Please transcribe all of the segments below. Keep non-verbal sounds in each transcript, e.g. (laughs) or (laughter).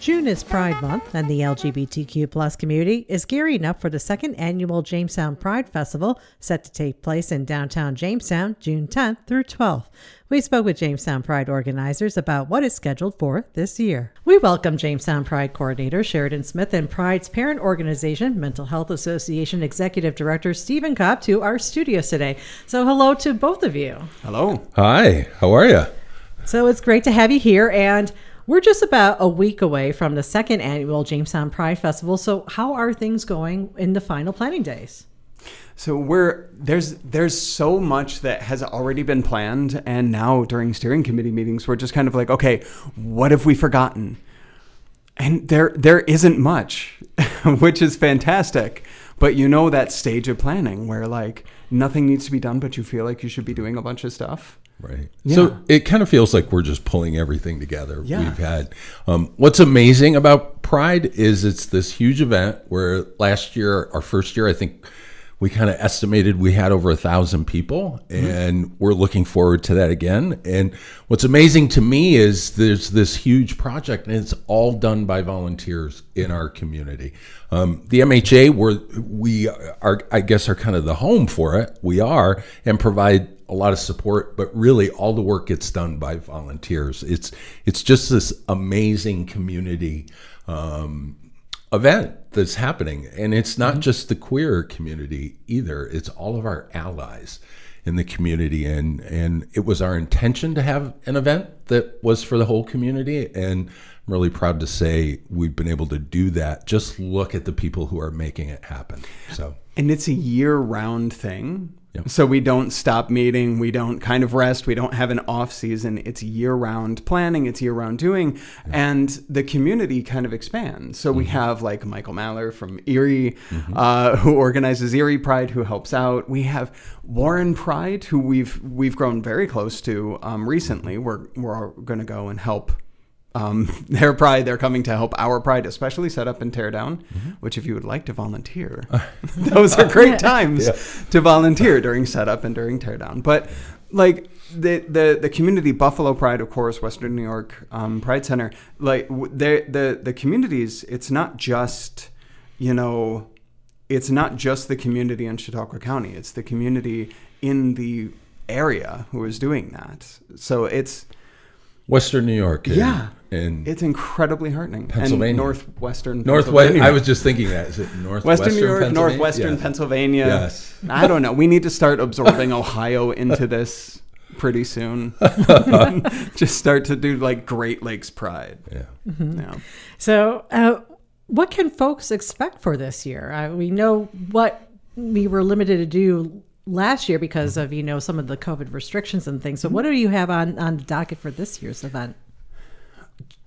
June is Pride Month, and the LGBTQ plus community is gearing up for the second annual Jamestown Pride Festival, set to take place in downtown Jamestown June 10th through 12th. We spoke with Jamestown Pride organizers about what is scheduled for this year. We welcome Jamestown Pride Coordinator Sheridan Smith and Pride's parent organization, Mental Health Association Executive Director Steven Cobb, to our studios today. So, hello to both of you. Hello. Hi, how are you? So, it's great to have you here. And we're just about a week away from the second annual Jamestown Pride Festival. So, how are things going in the final planning days? So we're there's there's so much that has already been planned, and now during steering committee meetings, we're just kind of like, okay, what have we forgotten? And there there isn't much, (laughs) which is fantastic. But you know that stage of planning where like nothing needs to be done, but you feel like you should be doing a bunch of stuff. Right. Yeah. So it kind of feels like we're just pulling everything together. Yeah. We've had um, what's amazing about Pride is it's this huge event where last year, our first year, I think we kind of estimated we had over a thousand people and mm-hmm. we're looking forward to that again and what's amazing to me is there's this huge project and it's all done by volunteers in our community um, the mha where we are i guess are kind of the home for it we are and provide a lot of support but really all the work gets done by volunteers it's it's just this amazing community um, event that's happening. And it's not mm-hmm. just the queer community either, it's all of our allies in the community. And, and it was our intention to have an event that was for the whole community. And I'm really proud to say we've been able to do that. Just look at the people who are making it happen. So, and it's a year round thing. Yep. So we don't stop meeting, we don't kind of rest, we don't have an off season. It's year round planning, it's year round doing, and the community kind of expands. So mm-hmm. we have like Michael Maller from Erie, mm-hmm. uh, who organizes Erie Pride, who helps out. We have Warren Pride, who we've we've grown very close to um, recently. We're we're going to go and help um, (laughs) their pride, they're coming to help our pride, especially set up and tear down. Mm-hmm. Which, if you would like to volunteer, (laughs) those are great (laughs) times yeah. to volunteer during setup and during tear down. But like the the the community Buffalo Pride, of course, Western New York um, Pride Center, like the the the communities. It's not just you know, it's not just the community in Chautauqua County. It's the community in the area who is doing that. So it's Western New York. Yeah. And it's incredibly heartening. Pennsylvania. And northwestern Northwest. I was just thinking that. Is it northwestern Western New York, northwestern yes. Pennsylvania? Yes. I don't know. We need to start absorbing Ohio into this pretty soon. (laughs) just start to do like Great Lakes Pride. Yeah. Mm-hmm. yeah. So, uh, what can folks expect for this year? Uh, we know what we were limited to do last year because of you know some of the COVID restrictions and things. So, what do you have on on the docket for this year's event?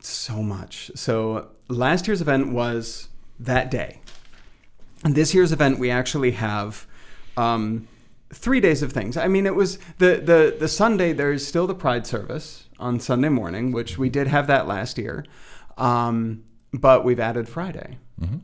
So much. So last year's event was that day. And this year's event, we actually have um, three days of things. I mean, it was the the the Sunday. There's still the Pride service on Sunday morning, which we did have that last year, um, but we've added Friday. Mm-hmm.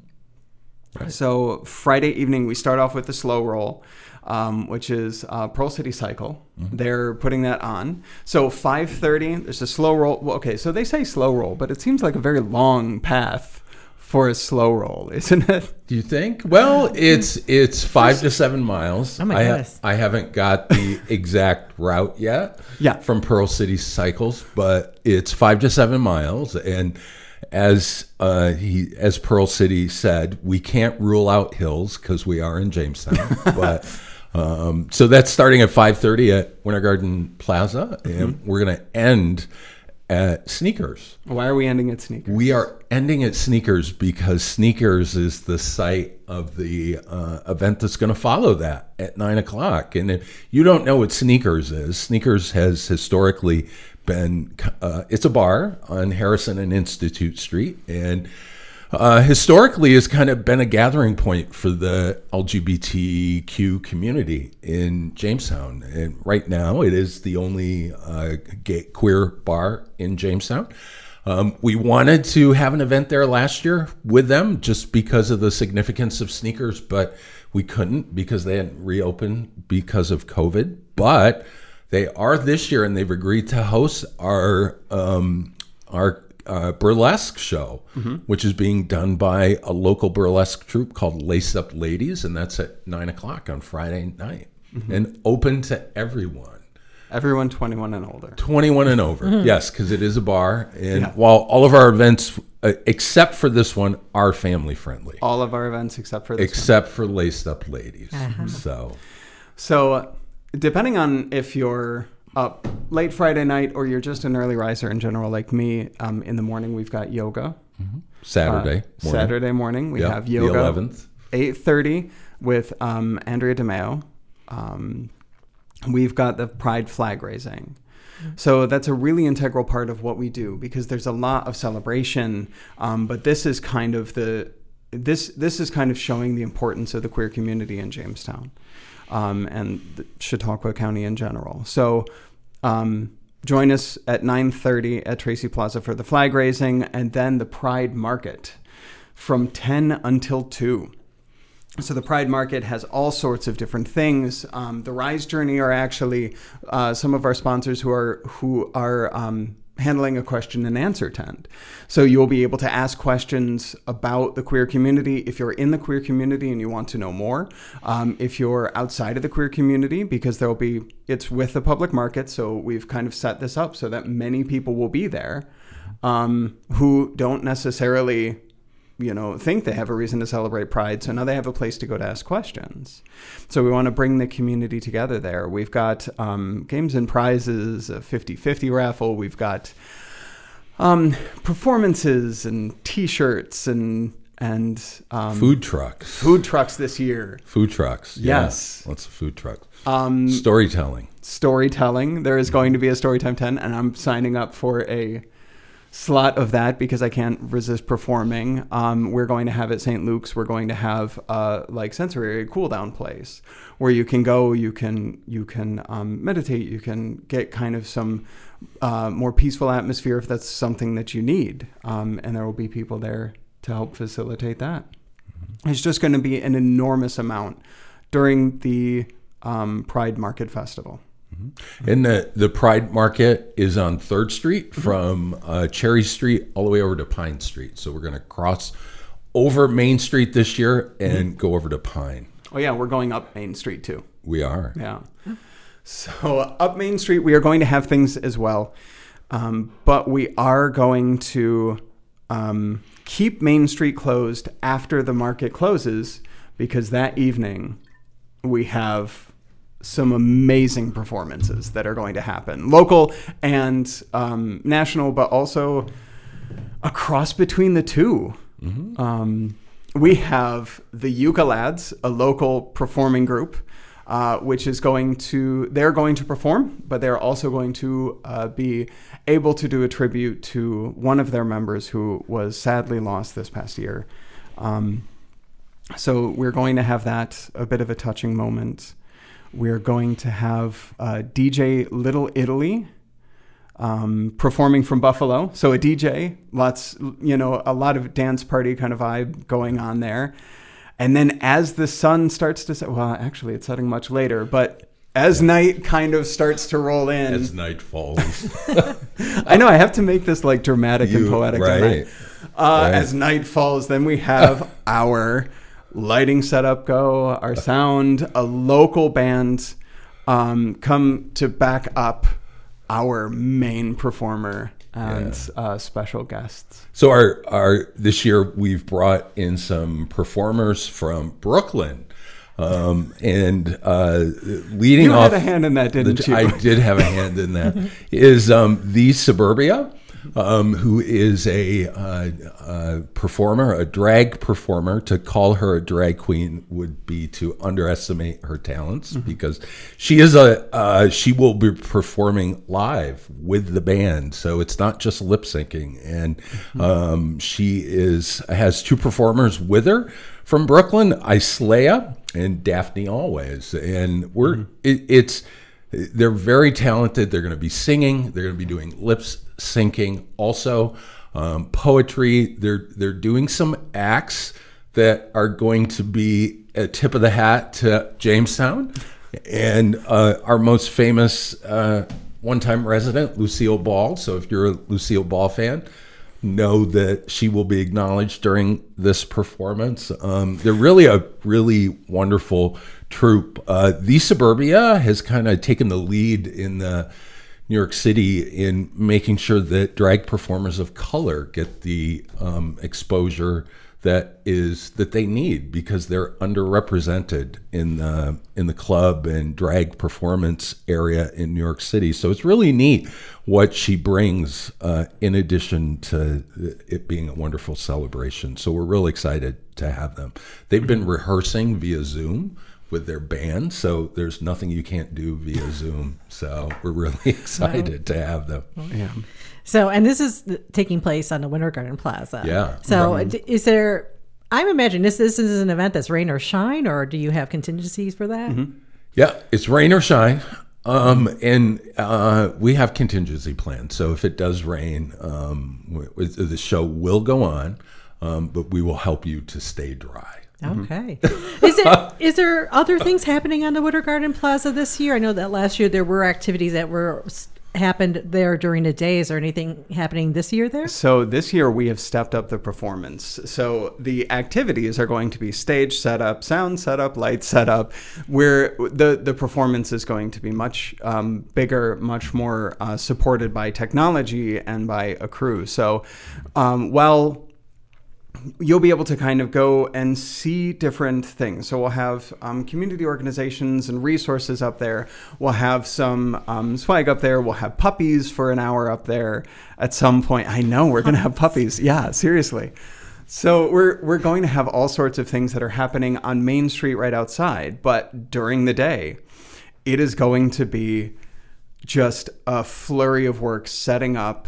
Right. So Friday evening, we start off with the slow roll um, which is uh, Pearl City Cycle. Mm-hmm. They're putting that on. So 5:30. There's a slow roll. Well, okay, so they say slow roll, but it seems like a very long path for a slow roll, (laughs) isn't it? Do you think? Well, it's it's five to seven miles. Oh my I goodness! I haven't got the exact route yet. Yeah. From Pearl City Cycles, but it's five to seven miles, and as uh, he as Pearl City said, we can't rule out hills because we are in Jamestown, (laughs) but. Um, so that's starting at 5:30 at Winter Garden Plaza, and mm-hmm. we're going to end at Sneakers. Why are we ending at Sneakers? We are ending at Sneakers because Sneakers is the site of the uh, event that's going to follow that at nine o'clock. And if you don't know what Sneakers is, Sneakers has historically been uh, it's a bar on Harrison and Institute Street, and uh, historically has kind of been a gathering point for the LGBTQ community in Jamestown. And right now, it is the only uh, gay, queer bar in Jamestown. Um, we wanted to have an event there last year with them just because of the significance of sneakers, but we couldn't because they hadn't reopened because of COVID. But they are this year, and they've agreed to host our um, our uh, burlesque show, which is being done by a local burlesque troupe called Lace Up Ladies, and that's at nine o'clock on Friday night, and open to everyone. Everyone 21 and older. 21 and over. Yes, because it is a bar. And while all of our events, uh, except for this one, are family friendly, All of our events except for this. one. except for Laced Up Ladies. So, So, uh, depending on if you're up late Friday night or you're just an early riser in general, like me, um, in the morning we've got yoga. Saturday. Uh, morning. Saturday morning we Yep, have the yoga. 11th. 8.30 with um, Andrea DeMeo. Um, we've got the Pride flag raising. So that's a really integral part of what we do because there's a lot of celebration, um, but this is kind of the this this is kind of showing the importance of the queer community in Jamestown um, and the Chautauqua County in general. So um, join us at 9:30 at Tracy Plaza for the flag raising, and then the Pride Market from 10 until 2. So the Pride Market has all sorts of different things. Um, the Rise Journey are actually uh, some of our sponsors who are who are um, handling a question and answer tent. So you'll be able to ask questions about the queer community if you're in the queer community and you want to know more. Um, if you're outside of the queer community, because there'll be it's with the public market, so we've kind of set this up so that many people will be there um, who don't necessarily you know, think they have a reason to celebrate Pride. So now they have a place to go to ask questions. So we want to bring the community together there. We've got um, games and prizes, a 50 50 raffle. We've got um, performances and t shirts and, and um, Food trucks. food trucks this year. Food trucks. yeah. Yes. Lots of food trucks. Um, Storytelling. storytelling. There is going to be a Storytime 10, and I'm signing up for a slot of that because I can't resist performing. Um, we're going to have at St. Luke's, we're going to have uh, like sensory cool down place where you can go, you can you can um, meditate, you can get kind of some uh, more peaceful atmosphere if that's something that you need, um, and there will be people there to help facilitate that. It's just going to be an enormous amount during the um, Pride Market Festival. And the, the Pride Market is on 3rd Street Mm-hmm. from uh, Cherry Street all the way over to Pine Street. So we're going to cross over Main Street this year and Mm-hmm. go over to Pine. Oh yeah, we're going up Main Street too. We are. Yeah. So up Main Street, we are going to have things as well, um, but we are going to um, keep Main Street closed after the market closes because that evening we have some amazing performances that are going to happen, local and um, national, but also a cross between the 2 Um, we have the Yucca Lads, a local performing group, uh, which is going to, they're going to perform, but they're also going to uh, be able to do a tribute to one of their members who was sadly lost this past year. Um, so we're going to have that, a bit of a touching moment. We're going to have uh, DJ Little Italy um, performing from Buffalo. So a DJ, lots, you know, a lot of dance party kind of vibe going on there. And then as the sun starts to set, well, actually, it's setting much later, but as night kind of starts to roll in, As night falls. (laughs) I know I have to make this like dramatic and poetic. right. Uh, Right. As night falls, then we have (laughs) our lighting setup go, our sound, a local band um, come to back up our main performer and uh, special guests. so our, our this year we've brought in some performers from Brooklyn. Um, and uh, leading You off had a hand in that, didn't you? I did have a hand in that. Is um, the Suburbia, um, who is a uh, uh, performer, a drag performer. To call her a drag queen would be to underestimate her talents because she is a uh, she will be performing live with the band, so it's not just lip syncing. And um, she is has two performers with her from Brooklyn, Islea and Daphne Always, and we're it, it's they're very talented. They're going to be singing. They're going to be doing lip syncing, also um, poetry. They're they're doing some acts that are going to be a tip of the hat to Jamestown, and uh, our most famous uh, one-time resident, Lucille Ball. So if you're a Lucille Ball fan, know that she will be acknowledged during this performance. Um, they're really a really wonderful troupe. Uh, the Suburbia has kind of taken the lead in the New York City in making sure that drag performers of color get the um, exposure that is that they need because they're underrepresented in the in the club and drag performance area in New York City. So it's really neat what she brings uh, in addition to it being a wonderful celebration. So we're really excited to have them. They've been rehearsing via Zoom with their band, so there's nothing you can't do via Zoom. So we're really (laughs) excited to have them. Yeah. So, and this is taking place on the Winter Garden Plaza. Yeah. So, d is there? I'm imagining this. This is an event that's rain or shine, or do you have contingencies for that? Yeah, it's rain or shine. Um, and uh, we have contingency plans. So if it does rain, um, w- w- the show will go on, um, but we will help you to stay dry. Okay. (laughs) is it? Is there other things happening on the Winter Garden Plaza this year? I know that last year there were activities that were happened there during the day. Is there anything happening this year there? So this year we have stepped up the performance. So the activities are going to be stage setup, sound setup, light setup, where the the performance is going to be much um, bigger, much more uh, supported by technology and by a crew. So um, while you'll be able to kind of go and see different things. So we'll have um, community organizations and resources up there. We'll have some um, swag up there. We'll have puppies for an hour up there at some point. I know we're going to have puppies. Yeah, seriously. So we're we're going to have all sorts of things that are happening on Main Street right outside, but during the day, it is going to be just a flurry of work setting up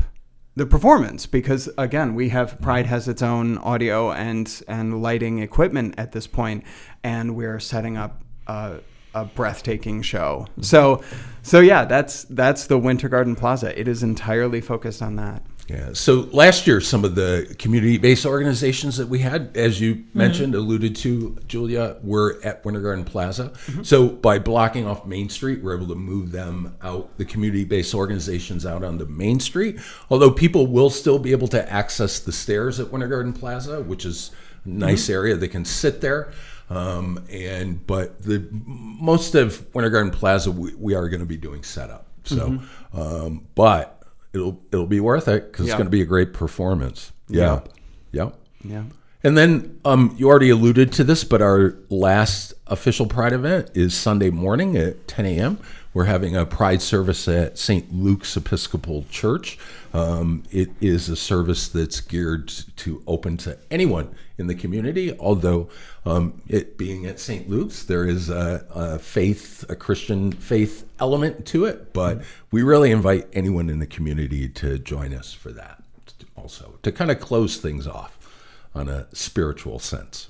the performance because again we have pride has its own audio and and lighting equipment at this point and we're setting up a, a breathtaking show. So so yeah that's that's the winter garden plaza. It is entirely focused on that Yeah. So last year, some of the community-based organizations that we had, as you mentioned, alluded to, Julia, were at Winter Garden Plaza. So by blocking off Main Street, we're able to move them out, the community-based organizations out onto Main Street. Although people will still be able to access the stairs at Winter Garden Plaza, which is a nice area. They can sit there. Um, and but the most of Winter Garden Plaza, we, we are going to be doing setup. So, um, but it'll it'll be worth it because Yeah. it's going to be a great performance. Yeah, yeah. yeah And then um, you already alluded to this, but our last official Pride event is Sunday morning at 10 a.m. We're having a Pride service at St. Luke's Episcopal Church. Um, it is a service that's geared to open to anyone in the community. Although um, it being at St. Luke's, there is a, a faith, a Christian faith element to it. But we really invite anyone in the community to join us for that. Also, to kind of close things off on a spiritual sense.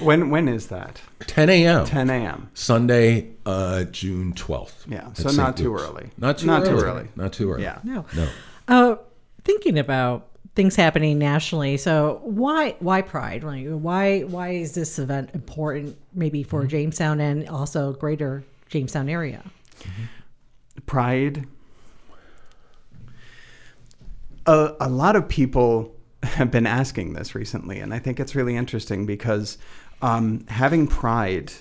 when when is that 10 a.m. 10 a.m Sunday, uh, June 12th. Yeah, at so St. not too Luke's. early. Not too Not early. too early. Not too early. yeah No. No. Uh, thinking about things happening nationally. So why why Pride? Why why is this event important? Maybe for Jamestown and also greater Jamestown area. pride a, a lot of people have been asking this recently and i think it's really interesting because um, having pride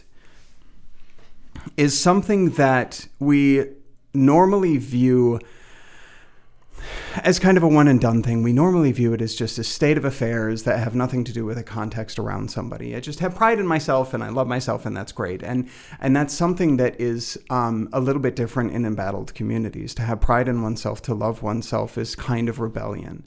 is something that we normally view as kind of a one and done thing. We normally view it as just a state of affairs that have nothing to do with a context around somebody. I just have pride in myself and I love myself and that's great. And and that's something that is um, a little bit different in embattled communities. To have pride in oneself, to love oneself is kind of rebellion,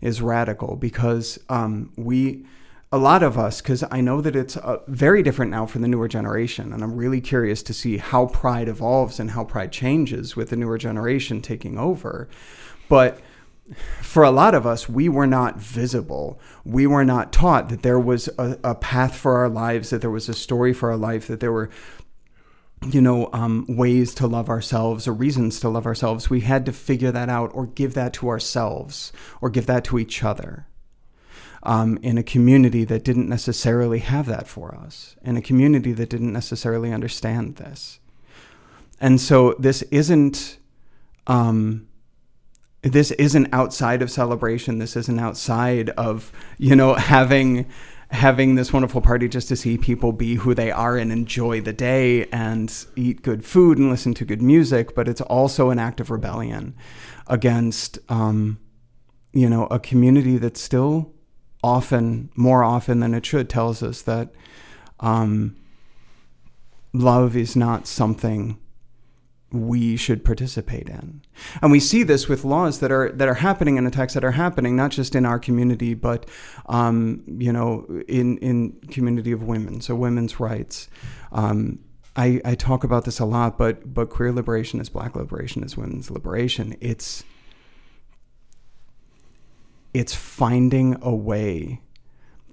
is radical because um, we a lot of us, because I know that it's uh, very different now for the newer generation, and I'm really curious to see how pride evolves and how pride changes with the newer generation taking over. But for a lot of us, we were not visible. We were not taught that there was a, a path for our lives, that there was a story for our life, that there were you know, um, ways to love ourselves or reasons to love ourselves. We had to figure that out or give that to ourselves or give that to each other um, in a community that didn't necessarily have that for us, in a community that didn't necessarily understand this. And so this isn't, um, this isn't outside of celebration. This isn't outside of, you know, having having this wonderful party just to see people be who they are and enjoy the day and eat good food and listen to good music, but it's also an act of rebellion against, um, you know, a community that still often, more often than it should, tells us that um, love is not something we should participate in. And we see this with laws that are that are happening and attacks that are happening, not just in our community, but um, you know, in in community of women, so women's rights. Um, I, I talk about this a lot, but but queer liberation is black liberation is women's liberation. It's it's finding a way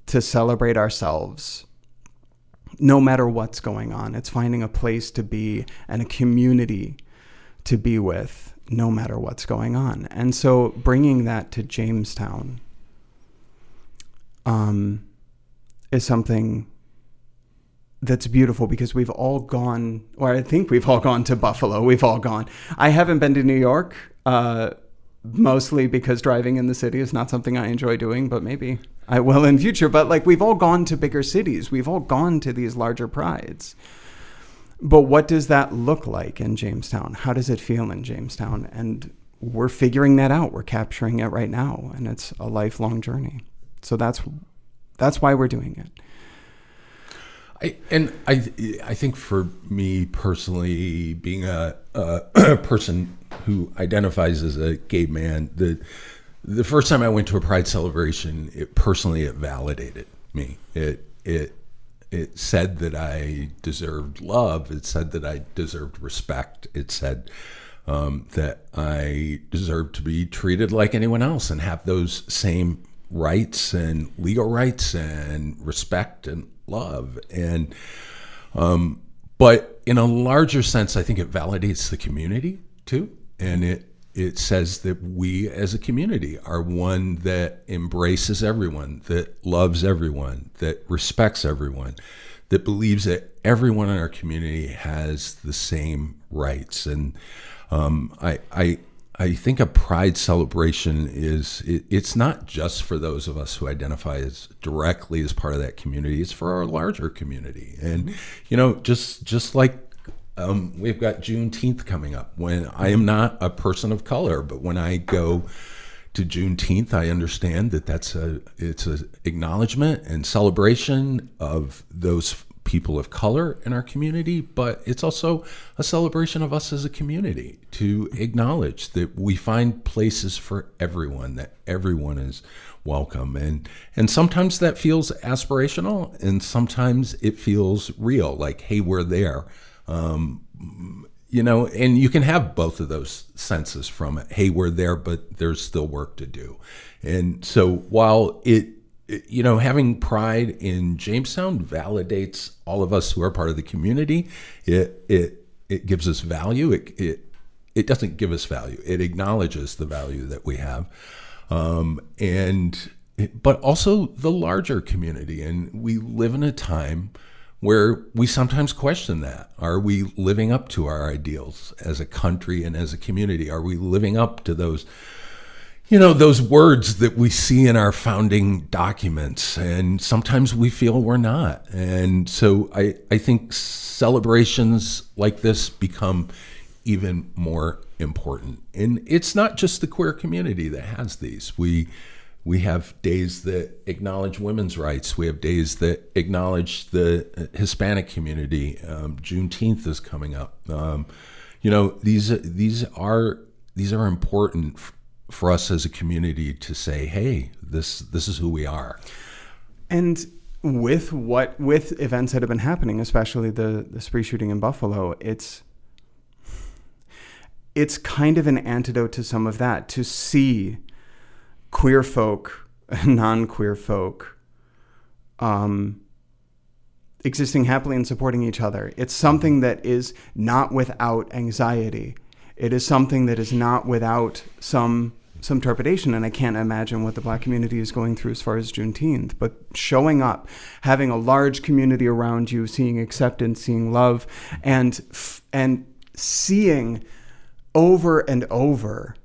to celebrate ourselves no matter what's going on. It's finding a place to be and a community to be with no matter what's going on. And so bringing that to Jamestown um, is something that's beautiful because we've all gone, or I think we've all gone to Buffalo. We've all gone. I haven't been to New York. Uh, mostly because driving in the city is not something I enjoy doing, but maybe I will in future. But like we've all gone to bigger cities, we've all gone to these larger prides. But what does that look like in Jamestown? How does it feel in Jamestown? And we're figuring that out. We're capturing it right now, and it's a lifelong journey. So that's that's why we're doing it. I, and I, I think for me personally, being a, a (clears throat) person who identifies as a gay man, the the first time I went to a pride celebration, it personally it validated me. It it it said that I deserved love. It said that I deserved respect. It said um, that I deserved to be treated like anyone else and have those same rights and legal rights and respect and love. And um, but in a larger sense, I think it validates the community too and it it says that we as a community are one that embraces everyone, that loves everyone, that respects everyone, that believes that everyone in our community has the same rights. And um, I, I, I think a pride celebration is it, it's not just for those of us who identify as directly as part of that community. It's for our larger community. And you know, just just like um, we've got Juneteenth coming up. When I am not a person of color, but when I go to Juneteenth, I understand that that's a it's an acknowledgement and celebration of those people of color in our community, but it's also a celebration of us as a community to acknowledge that we find places for everyone, that everyone is welcome. And and sometimes that feels aspirational and sometimes it feels real, like, hey, we're there. Um, you know, and you can have both of those senses from it. Hey, we're there, but there's still work to do. And so while it, you know, having pride in Jamestown validates all of us who are part of the community. It it it gives us value. It it it doesn't give us value. It acknowledges the value that we have, um, and but also the larger community. And we live in a time where we sometimes question that. Are we living up to our ideals as a country and as a community? Are we living up to those, you know, those words that we see in our founding documents? And sometimes we feel we're not. And so I, I think celebrations like this become even more important. And it's not just the queer community that has these. We we have days that acknowledge women's rights. We have days that acknowledge the Hispanic community. Um, Juneteenth is coming up. Um, you know, these these are these are important f- for us as a community to say, "Hey, this this is who we are." And with what with events that have been happening, especially the the spree shooting in Buffalo, it's it's kind of an antidote to some of that to see queer folk, (laughs) and non queer folk, um, existing happily and supporting each other. It's something that is not without anxiety. It is something that is not without some some trepidation, and I can't imagine what the black community is going through as far as Juneteenth. But showing up, having a large community around you, seeing acceptance, seeing love, and and seeing over and over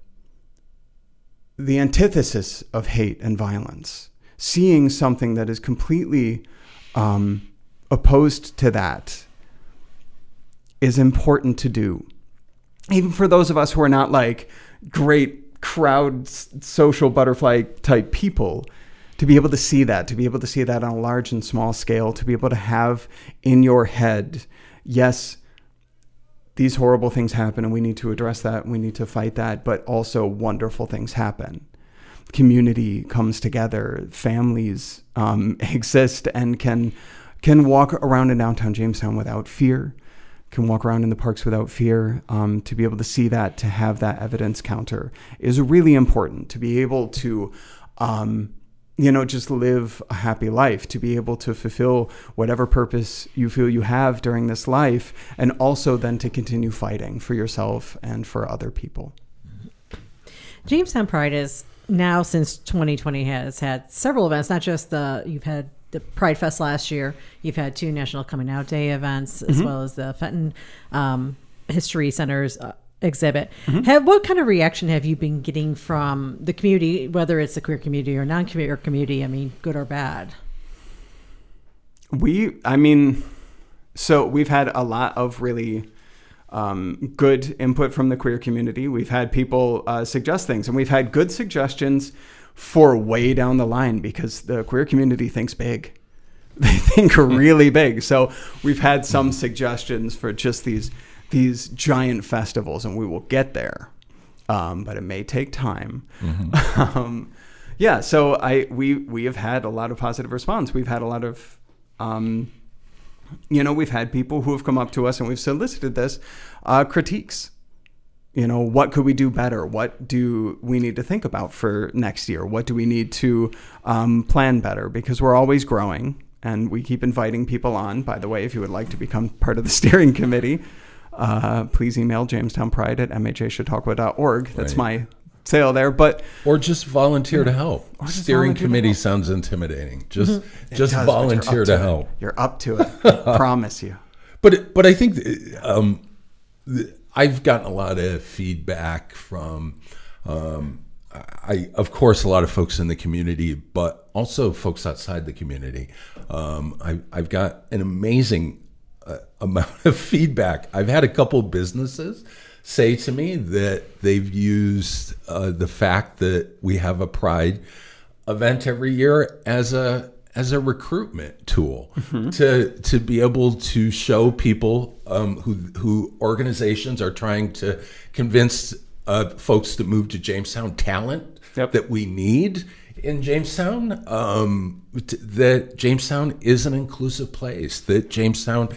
the antithesis of hate and violence. Seeing something that is completely um, opposed to that is important to do. Even for those of us who are not like great crowd social butterfly type people, to be able to see that, to be able to see that on a large and small scale, to be able to have in your head, yes, these horrible things happen and we need to address that, we need to fight that, but also wonderful things happen. Community comes together, families um, (laughs) exist and can can walk around in downtown Jamestown without fear, can walk around in the parks without fear. Um, to be able to see that, to have that evidence counter is really important. To be able to um, you know, just live a happy life, to be able to fulfill whatever purpose you feel you have during this life, and also then to continue fighting for yourself and for other people. Jamestown Pride is now since 2020 has had several events, not just the you've had the Pride Fest last year, you've had two National Coming Out Day events, as mm-hmm. well as the Fenton um, History Center's uh, exhibit. Mm-hmm. Have what kind of reaction have you been getting from the community, whether it's the queer community or non-queer community? I mean, good or bad? We, I mean, so we've had a lot of really um, good input from the queer community. We've had people uh, suggest things, and we've had good suggestions for way down the line because the queer community thinks big. (laughs) They think really big. So we've had some suggestions for just these these giant festivals, and we will get there. Um, but it may take time. Mm-hmm. (laughs) um, yeah, so I we we have had a lot of positive response. We've had a lot of, um, you know, we've had people who have come up to us and we've solicited this uh, critiques. You know, what could we do better? What do we need to think about for next year? What do we need to um, plan better? Because we're always growing, and we keep inviting people on. By the way, if you would like to become part of the (laughs) steering committee uh, please email jamestownpride at mhaschautauqua.org. That's right. my sale there, but or just volunteer to help. Steering committee sounds intimidating. Just mm-hmm. just does, volunteer to, to help. You're up to it. (laughs) Promise you. But but I think um, I've gotten a lot of feedback from. Um, I, of course, a lot of folks in the community, but also folks outside the community. Um, I, I've got an amazing amount of feedback. I've had a couple businesses say to me that they've used uh, the fact that we have a Pride event every year as a as a recruitment tool mm-hmm. to to be able to show people um, who who organizations are trying to convince uh, folks to move to Jamestown talent yep. that we need in Jamestown. Um, that Jamestown is an inclusive place. That Jamestown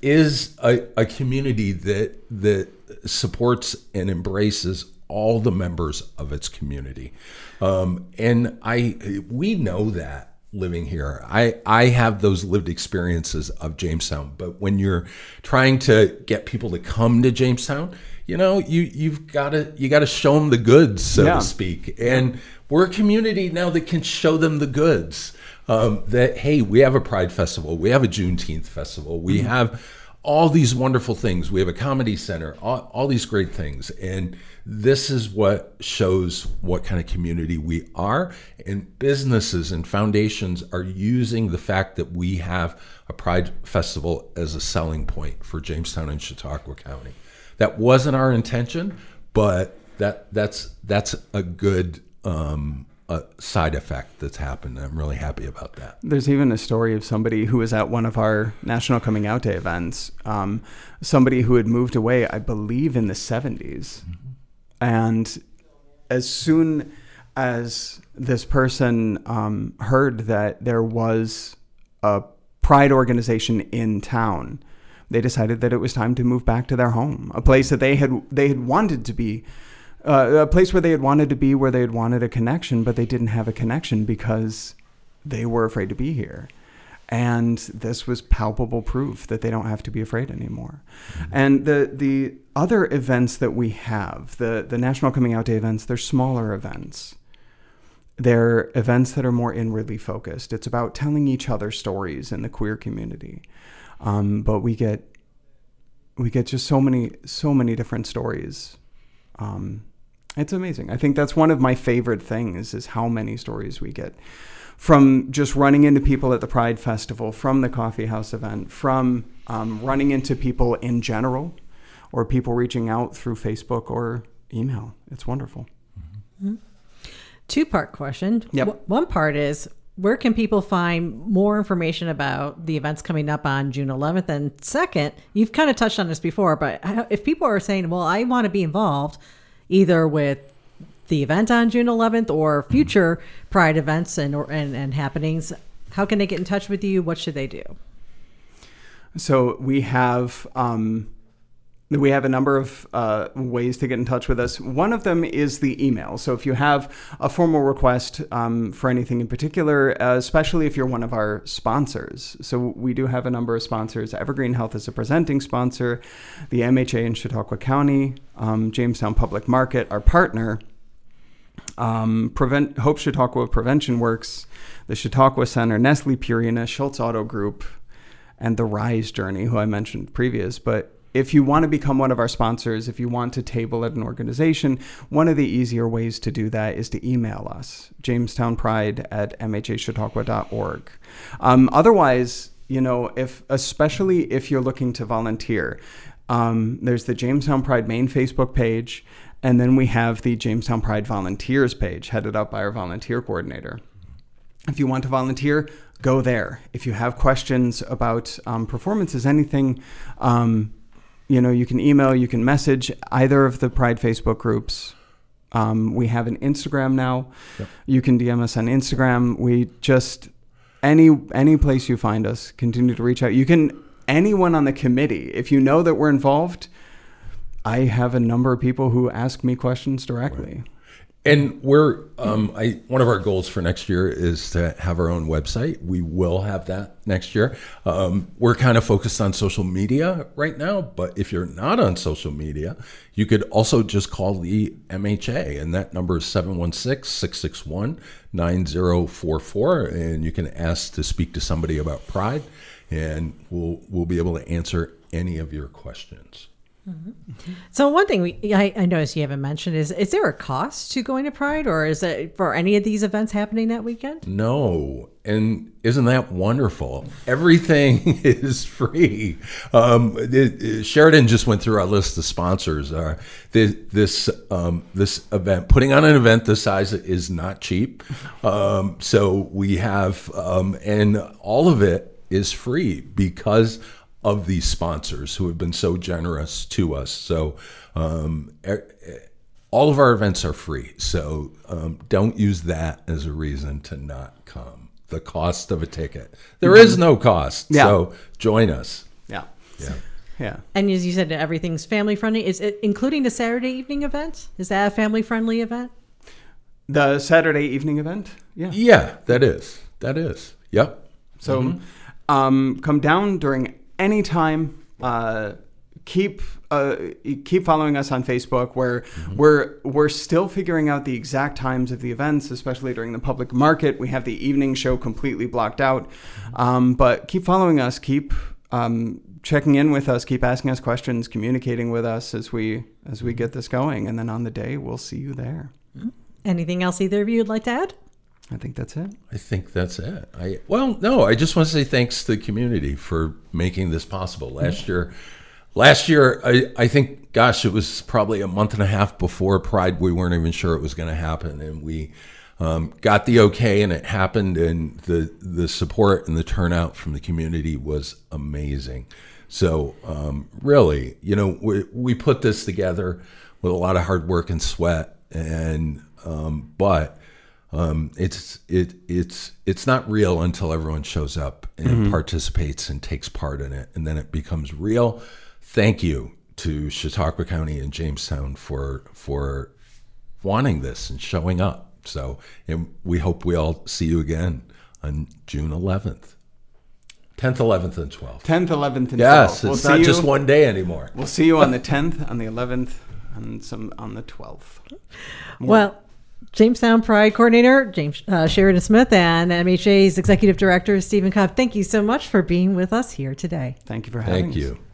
is a, a community that that supports and embraces all the members of its community. Um, and I we know that living here. I, I have those lived experiences of Jamestown, but when you're trying to get people to come to Jamestown, you know, you you've got to you got to show them the goods, so yeah. to speak. And we're a community now that can show them the goods um, that hey, we have a Pride Festival, we have a Juneteenth festival, we mm-hmm. have all these wonderful things. We have a comedy center, all, all, these great things, and this is what shows what kind of community we are. And businesses and foundations are using the fact that we have a Pride Festival as a selling point for Jamestown and Chautauqua County. That wasn't our intention, but that that's that's a good um, a side effect that's happened. I'm really happy about that. There's even a story of somebody who was at one of our National Coming Out Day events. Um, somebody who had moved away, I believe, in the 70s. Mm-hmm. And as soon as this person um, heard that there was a pride organization in town, they decided that it was time to move back to their home, a place that they had they had wanted to be uh, a place where they had wanted to be, where they had wanted a connection, but they didn't have a connection because they were afraid to be here. And this was palpable proof that they don't have to be afraid anymore. Mm-hmm. And the the other events that we have, the the National Coming Out Day events, they're smaller events. They're events that are more inwardly focused. It's about telling each other stories in the queer community. Um, but we get we get just so many so many different stories um, It's amazing. I think that's one of my favorite things is how many stories we get from just running into people at the Pride Festival, from the coffee house event, from um, running into people in general, or people reaching out through Facebook or email. It's wonderful. Mm-hmm. Two part question. Yep. one part is where can people find more information about the events coming up on June 11th? And second, you've kind of touched on this before, but if people are saying, well, I want to be involved either with the event on June 11th or future Pride events and, or, and, and happenings, how can they get in touch with you? What should they do? So we have um, we have a number of uh, ways to get in touch with us. One of them is the email. So if you have a formal request um, for anything in particular, uh, especially if you're one of our sponsors. So we do have a number of sponsors. Evergreen Health is a presenting sponsor, the MHA in Chautauqua County, um, Jamestown Public Market, our partner. Um, Prevent Hope Chautauqua Prevention Works, the Chautauqua Center, Nestle Purina, Shults Auto Group, and the Rise Journey, who I mentioned previous. But if you want to become one of our sponsors, if you want to table at an organization, one of the easier ways to do that is to email us, jamestownpride at mhachautauqua.org. Um, otherwise, you know, if especially if you're looking to volunteer, um, there's the Jamestown Pride main Facebook page, and then we have the Jamestown Pride volunteers page headed up by our volunteer coordinator. If you want to volunteer, go there. If you have questions about um, performances, anything, um, you know, you can email, you can message either of the Pride Facebook groups. Um, we have an Instagram now. Yep. You can DM us on Instagram. We just any any place you find us, continue to reach out. You can anyone on the committee. If you know that we're involved, I have a number of people who ask me questions directly. Right. And we're um, I one of our goals for next year is to have our own website. We will have that next year. Um, we're kind of focused on social media right now, but if you're not on social media, you could also just call the MHA, and that number is 716 661 9044. And you can ask to speak to somebody about Pride, and we'll, we'll be able to answer any of your questions. Mm-hmm. So one thing we I, I noticed you haven't mentioned is is there a cost to going to Pride or is it for any of these events happening that weekend? No, and isn't that wonderful? Everything (laughs) is free. Um, Sheridan just went through our list of sponsors. Uh, this this, um, this event, putting on an event this size is not cheap. Um, so we have, um, and all of it is free because of these sponsors who have been so generous to us. So, um, all of our events are free. So, um, don't use that as a reason to not come. The cost of a ticket. There is no cost. Yeah. So, join us. Yeah. Yeah. Yeah. And as you said, everything's family friendly. Is it including the Saturday evening event? Is that a family friendly event? The Saturday evening event? Yeah. Yeah, that is. That is. Yep. So mm-hmm. um, come down during anytime. Uh, keep uh, keep following us on Facebook. Where mm-hmm. we're we're still figuring out the exact times of the events, especially during the public market. We have the evening show completely blocked out, mm-hmm. um, but keep following us. Keep um, checking in with us. Keep asking us questions, communicating with us as we as we get this going. And then on the day, we'll see you there. Mm-hmm. Anything else either of you would like to add? I think that's it. I think that's it. I well, no, I just want to say thanks to the community for making this possible. Last year, last year, I, I think, gosh, it was probably a month and a half before Pride. We weren't even sure it was going to happen, and we um, got the okay, and it happened. And the the support and the turnout from the community was amazing. So um, really, you know, we we put this together with a lot of hard work and sweat, and um, but um, it's it it's it's not real until everyone shows up and mm-hmm. participates and takes part in it, and then it becomes real. Thank you to Chautauqua County and Jamestown for for wanting this and showing up. So, and we hope we all see you again on June 11th. 10th, 11th, and 12th. 10th, 11th, and 12th. Yes, it's we'll not just one day anymore. We'll see you on the 10th, on the 11th, and some on the 12th. More. Well, Jamestown Pride Coordinator James uh, Sheridan Smith and MHA's Executive Director Steven Cobb. Thank you so much for being with us here today. Thank you for having Thank us. Thank you.